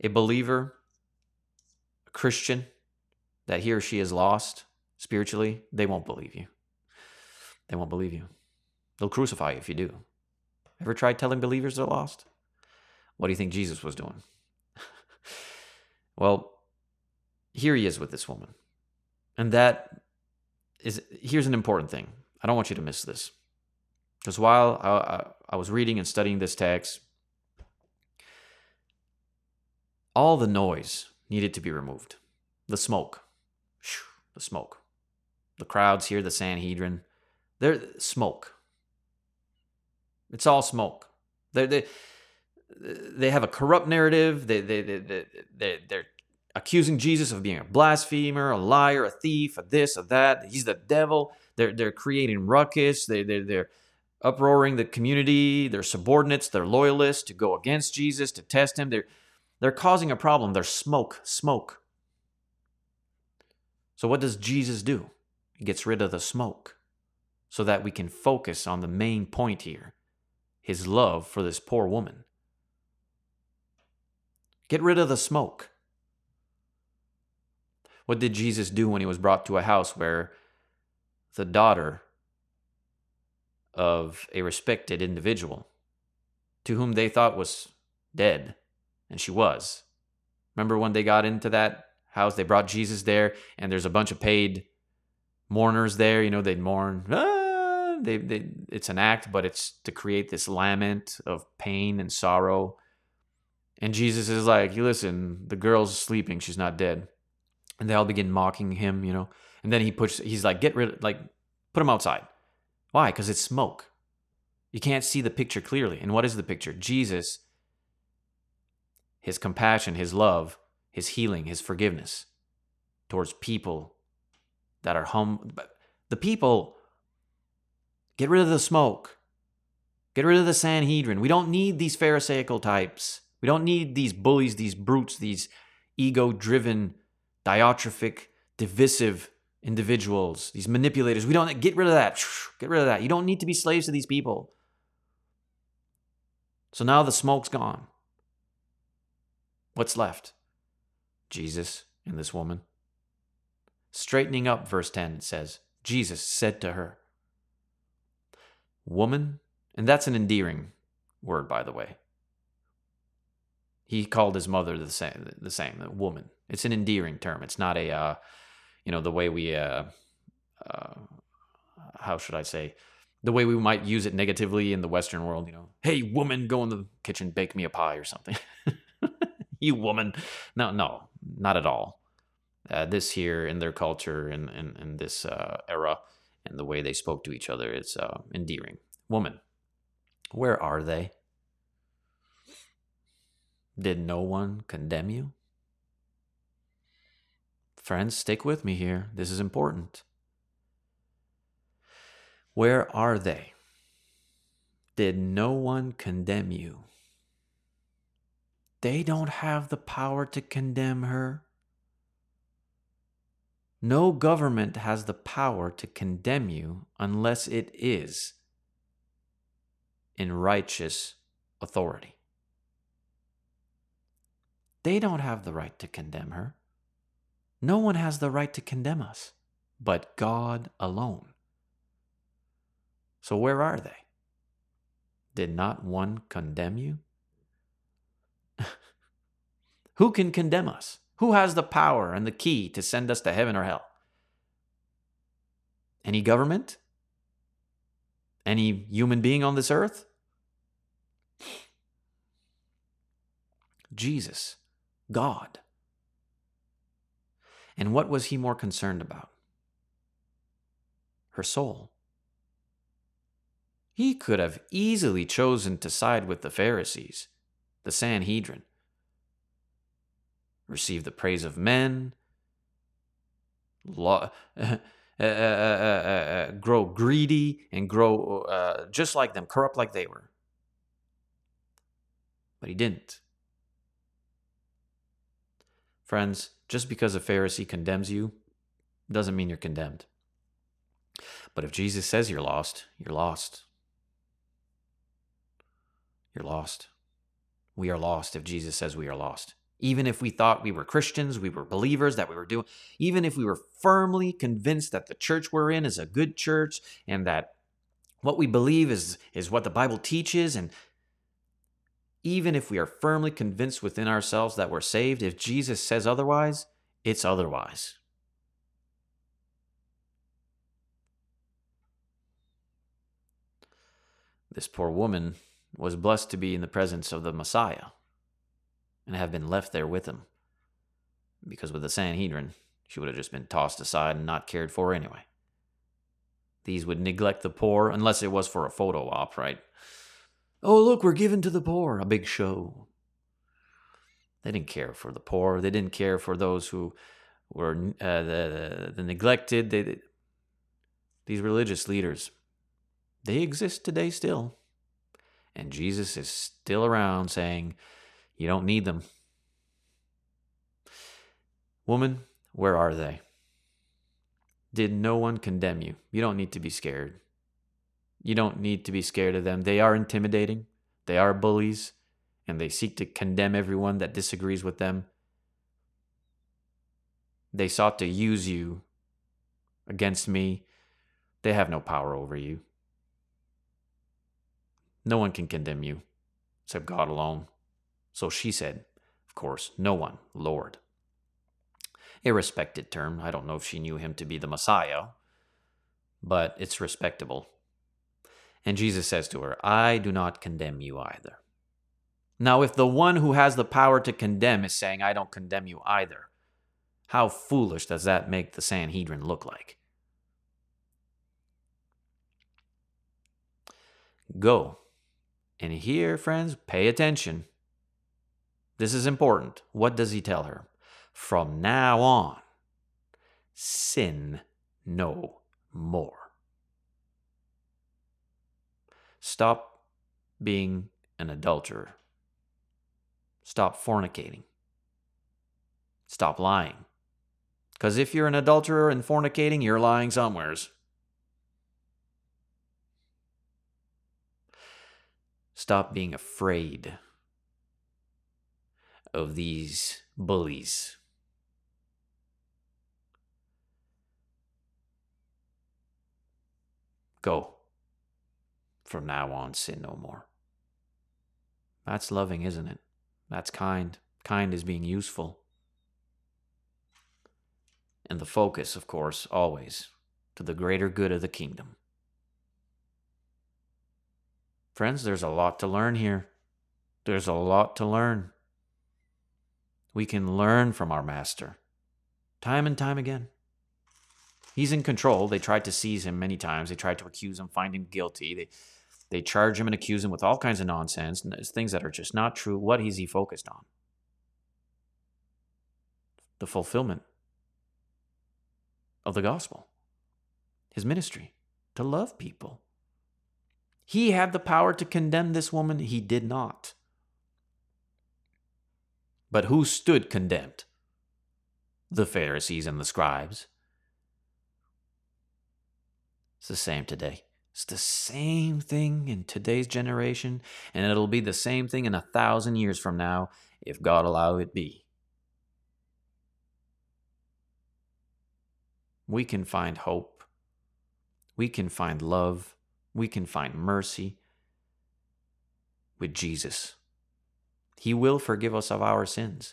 a believer, Christian, that he or she is lost spiritually? They won't believe you. They won't believe you. They'll crucify you if you do. Ever tried telling believers they're lost? What do you think Jesus was doing? well, here he is with this woman. And that is here's an important thing. I don't want you to miss this. Because while I, I, I was reading and studying this text, all the noise needed to be removed. The smoke, the smoke. The crowds here, the Sanhedrin, they're smoke. It's all smoke. They're, they they have a corrupt narrative. They they they, they, they they're accusing Jesus of being a blasphemer, a liar, a thief, a this, a that. He's the devil. They're they're creating ruckus. They they they're uproaring the community, their subordinates, their loyalists to go against Jesus, to test him. They're, they're causing a problem. They're smoke, smoke. So, what does Jesus do? He gets rid of the smoke so that we can focus on the main point here his love for this poor woman. Get rid of the smoke. What did Jesus do when he was brought to a house where the daughter of a respected individual to whom they thought was dead, and she was. Remember when they got into that house? They brought Jesus there, and there's a bunch of paid mourners there. You know, they'd mourn. Ah, they, they, it's an act, but it's to create this lament of pain and sorrow. And Jesus is like, "You listen, the girl's sleeping; she's not dead." And they all begin mocking him, you know. And then he puts, he's like, "Get rid, like, put him outside." Why? Because it's smoke. You can't see the picture clearly. And what is the picture? Jesus, his compassion, his love, his healing, his forgiveness towards people that are hum. The people, get rid of the smoke. Get rid of the Sanhedrin. We don't need these Pharisaical types. We don't need these bullies, these brutes, these ego driven, diatrophic, divisive individuals, these manipulators. We don't get rid of that. Get rid of that. You don't need to be slaves to these people. So now the smoke's gone. What's left? Jesus and this woman. Straightening up, verse 10 says, Jesus said to her, Woman, and that's an endearing word, by the way. He called his mother the same, the same, the woman. It's an endearing term. It's not a, uh, you know the way we uh, uh, how should I say the way we might use it negatively in the Western world. You know, hey woman, go in the kitchen, bake me a pie or something. you woman, no, no, not at all. Uh, this here in their culture and in, in, in, this uh, era and the way they spoke to each other, it's uh, endearing. Woman, where are they? Did no one condemn you? Friends, stick with me here. This is important. Where are they? Did no one condemn you? They don't have the power to condemn her. No government has the power to condemn you unless it is in righteous authority. They don't have the right to condemn her. No one has the right to condemn us but God alone. So, where are they? Did not one condemn you? Who can condemn us? Who has the power and the key to send us to heaven or hell? Any government? Any human being on this earth? Jesus, God. And what was he more concerned about? Her soul. He could have easily chosen to side with the Pharisees, the Sanhedrin, receive the praise of men, law, uh, uh, uh, grow greedy, and grow just like them, corrupt like they were. But he didn't. Friends, just because a Pharisee condemns you doesn't mean you're condemned. But if Jesus says you're lost, you're lost. You're lost. We are lost if Jesus says we are lost. Even if we thought we were Christians, we were believers, that we were doing, even if we were firmly convinced that the church we're in is a good church and that what we believe is, is what the Bible teaches, and even if we are firmly convinced within ourselves that we're saved, if Jesus says otherwise, it's otherwise. This poor woman was blessed to be in the presence of the Messiah and have been left there with him. Because with the Sanhedrin, she would have just been tossed aside and not cared for anyway. These would neglect the poor unless it was for a photo op, right? Oh, look, we're giving to the poor, a big show. They didn't care for the poor. They didn't care for those who were uh, the, the neglected. They, these religious leaders, they exist today still. And Jesus is still around saying, You don't need them. Woman, where are they? Did no one condemn you? You don't need to be scared. You don't need to be scared of them. They are intimidating, they are bullies, and they seek to condemn everyone that disagrees with them. They sought to use you against me. They have no power over you. No one can condemn you except God alone. So she said, Of course, no one, Lord. A respected term. I don't know if she knew him to be the Messiah, but it's respectable. And Jesus says to her, I do not condemn you either. Now, if the one who has the power to condemn is saying, I don't condemn you either, how foolish does that make the Sanhedrin look like? Go and here, friends, pay attention. This is important. What does he tell her? From now on, sin no more. Stop being an adulterer. Stop fornicating. Stop lying. Because if you're an adulterer and fornicating, you're lying somewheres. Stop being afraid of these bullies. Go. From now on, sin no more. That's loving, isn't it? That's kind. Kind is being useful. And the focus, of course, always to the greater good of the kingdom. Friends, there's a lot to learn here. There's a lot to learn. We can learn from our master time and time again. He's in control. They tried to seize him many times. They tried to accuse him, find him guilty. They they charge him and accuse him with all kinds of nonsense, things that are just not true. What is he focused on? The fulfillment of the gospel, his ministry, to love people. He had the power to condemn this woman, he did not. But who stood condemned? The Pharisees and the scribes. It's the same today. It's the same thing in today's generation, and it'll be the same thing in a thousand years from now if God allow it be. We can find hope. We can find love. We can find mercy with Jesus. He will forgive us of our sins.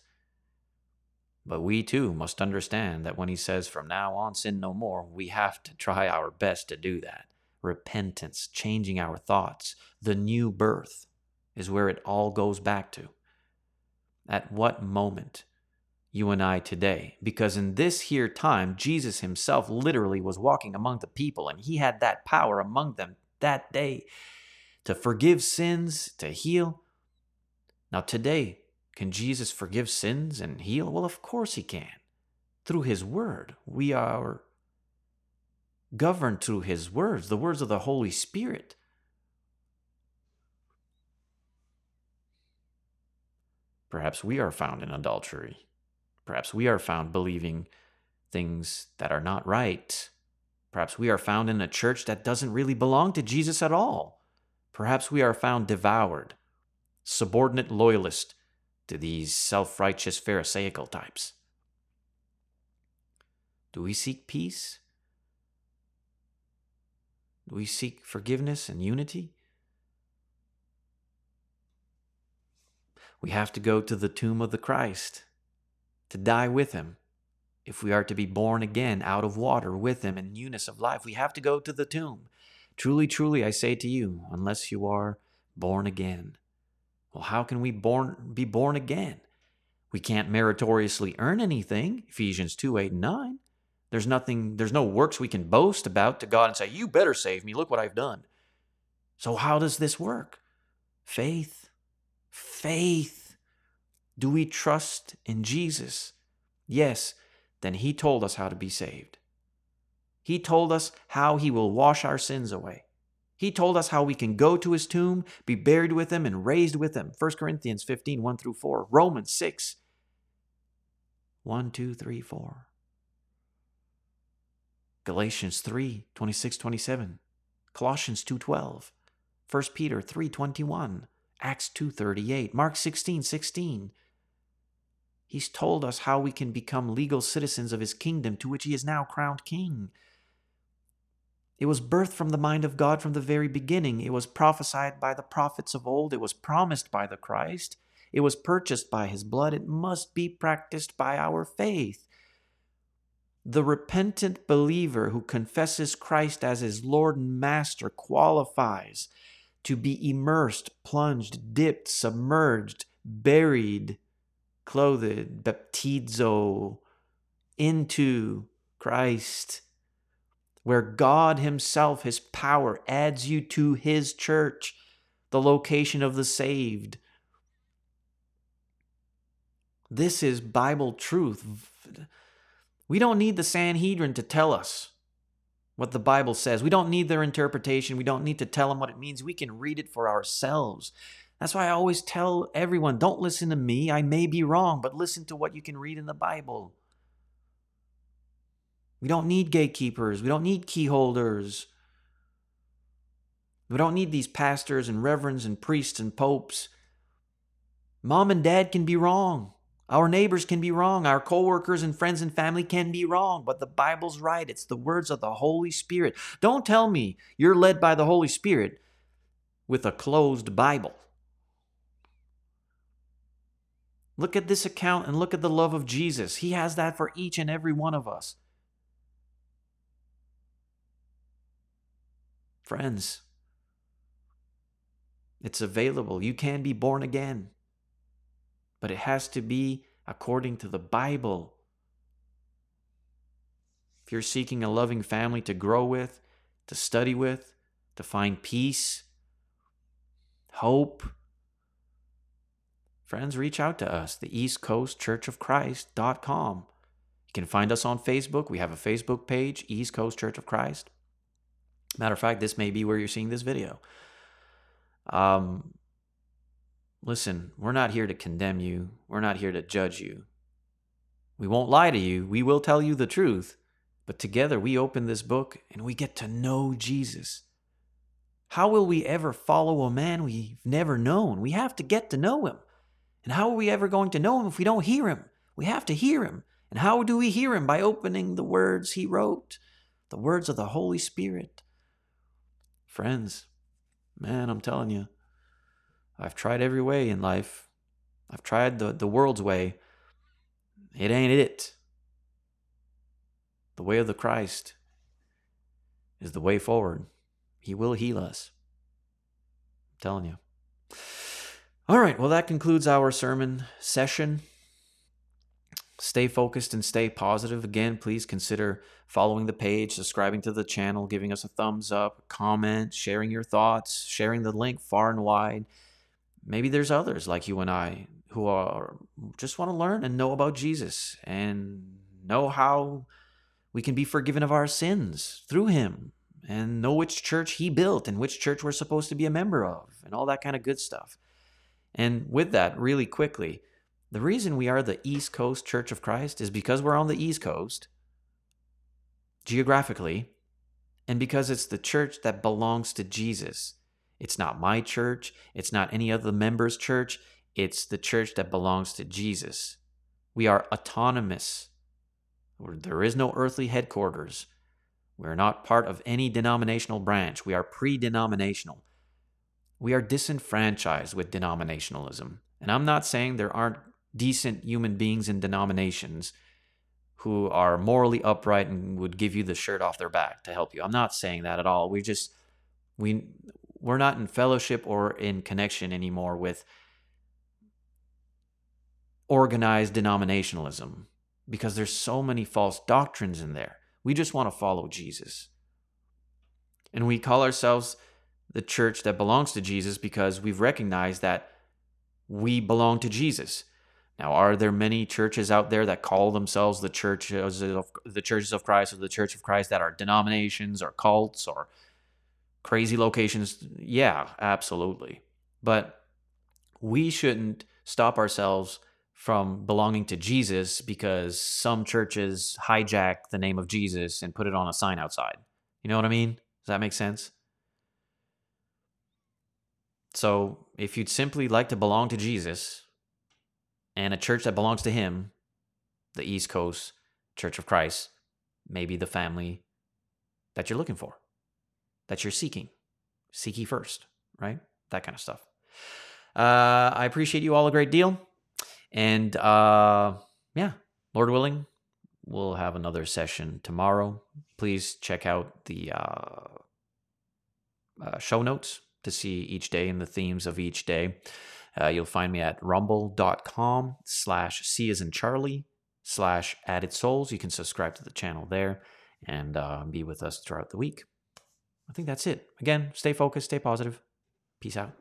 But we too must understand that when he says, from now on, sin no more, we have to try our best to do that repentance, changing our thoughts, the new birth is where it all goes back to. At what moment you and I today? Because in this here time, Jesus himself literally was walking among the people and he had that power among them that day to forgive sins, to heal. Now, today, can Jesus forgive sins and heal? Well, of course he can. Through his word, we are governed through his words, the words of the Holy Spirit. Perhaps we are found in adultery. Perhaps we are found believing things that are not right. Perhaps we are found in a church that doesn't really belong to Jesus at all. Perhaps we are found devoured, subordinate loyalist to these self righteous Pharisaical types. Do we seek peace? Do we seek forgiveness and unity? We have to go to the tomb of the Christ to die with him. If we are to be born again out of water with him in newness of life, we have to go to the tomb. Truly, truly, I say to you, unless you are born again. Well, how can we born, be born again? We can't meritoriously earn anything, Ephesians 2 8 and 9. There's nothing, there's no works we can boast about to God and say, You better save me. Look what I've done. So, how does this work? Faith. Faith. Do we trust in Jesus? Yes, then He told us how to be saved. He told us how He will wash our sins away. He told us how we can go to His tomb, be buried with Him, and raised with Him. 1 Corinthians 15 1 through 4. Romans 6 1, 2, 3, 4. Galatians 3 26 27, Colossians 2 12, 1 Peter 3 21, Acts 2 38, Mark 16 16. He's told us how we can become legal citizens of his kingdom to which he is now crowned king. It was birthed from the mind of God from the very beginning. It was prophesied by the prophets of old. It was promised by the Christ. It was purchased by his blood. It must be practiced by our faith. The repentant believer who confesses Christ as his Lord and Master qualifies to be immersed, plunged, dipped, submerged, buried, clothed, baptizo into Christ, where God Himself, His power, adds you to His church, the location of the saved. This is Bible truth. We don't need the Sanhedrin to tell us what the Bible says. We don't need their interpretation. We don't need to tell them what it means. We can read it for ourselves. That's why I always tell everyone don't listen to me. I may be wrong, but listen to what you can read in the Bible. We don't need gatekeepers. We don't need keyholders. We don't need these pastors and reverends and priests and popes. Mom and dad can be wrong. Our neighbors can be wrong. Our coworkers and friends and family can be wrong, but the Bible's right. It's the words of the Holy Spirit. Don't tell me you're led by the Holy Spirit with a closed Bible. Look at this account and look at the love of Jesus. He has that for each and every one of us. Friends, it's available. You can be born again but it has to be according to the Bible. If you're seeking a loving family to grow with, to study with, to find peace, hope, friends, reach out to us, the East Coast Church of Christ.com. You can find us on Facebook. We have a Facebook page, East Coast Church of Christ. Matter of fact, this may be where you're seeing this video. Um, listen, we're not here to condemn you. We're not here to judge you. We won't lie to you. We will tell you the truth. But together we open this book and we get to know Jesus. How will we ever follow a man we've never known? We have to get to know him. And how are we ever going to know him if we don't hear him? We have to hear him. And how do we hear him? By opening the words he wrote, the words of the Holy Spirit. Friends, man, I'm telling you, I've tried every way in life. I've tried the, the world's way. It ain't it. The way of the Christ is the way forward. He will heal us. I'm telling you. All right, well, that concludes our sermon session. Stay focused and stay positive. Again, please consider following the page, subscribing to the channel, giving us a thumbs up, comment, sharing your thoughts, sharing the link far and wide. Maybe there's others like you and I who are just want to learn and know about Jesus and know how we can be forgiven of our sins through him and know which church he built and which church we're supposed to be a member of and all that kind of good stuff. And with that, really quickly, the reason we are the East Coast Church of Christ is because we're on the East Coast geographically and because it's the church that belongs to Jesus. It's not my church, it's not any other member's church, it's the church that belongs to Jesus. We are autonomous. There is no earthly headquarters. We're not part of any denominational branch. We are pre denominational. We are disenfranchised with denominationalism. And I'm not saying there aren't decent human beings in denominations who are morally upright and would give you the shirt off their back to help you. I'm not saying that at all. We just we we're not in fellowship or in connection anymore with organized denominationalism because there's so many false doctrines in there. We just want to follow Jesus. And we call ourselves the church that belongs to Jesus because we've recognized that we belong to Jesus. Now, are there many churches out there that call themselves the churches of the churches of Christ or the Church of Christ that are denominations or cults or crazy locations? Yeah, absolutely. But we shouldn't stop ourselves from belonging to Jesus because some churches hijack the name of Jesus and put it on a sign outside. You know what I mean? Does that make sense? So, if you'd simply like to belong to Jesus and a church that belongs to Him, the East Coast Church of Christ, maybe the family that you're looking for, that you're seeking. Seek ye first, right? That kind of stuff. Uh, I appreciate you all a great deal. And uh, yeah, Lord willing, we'll have another session tomorrow. Please check out the uh, uh, show notes to see each day and the themes of each day. Uh, you'll find me at rumble.com slash C as in Charlie slash added souls. You can subscribe to the channel there and uh, be with us throughout the week. I think that's it. Again, stay focused, stay positive. Peace out.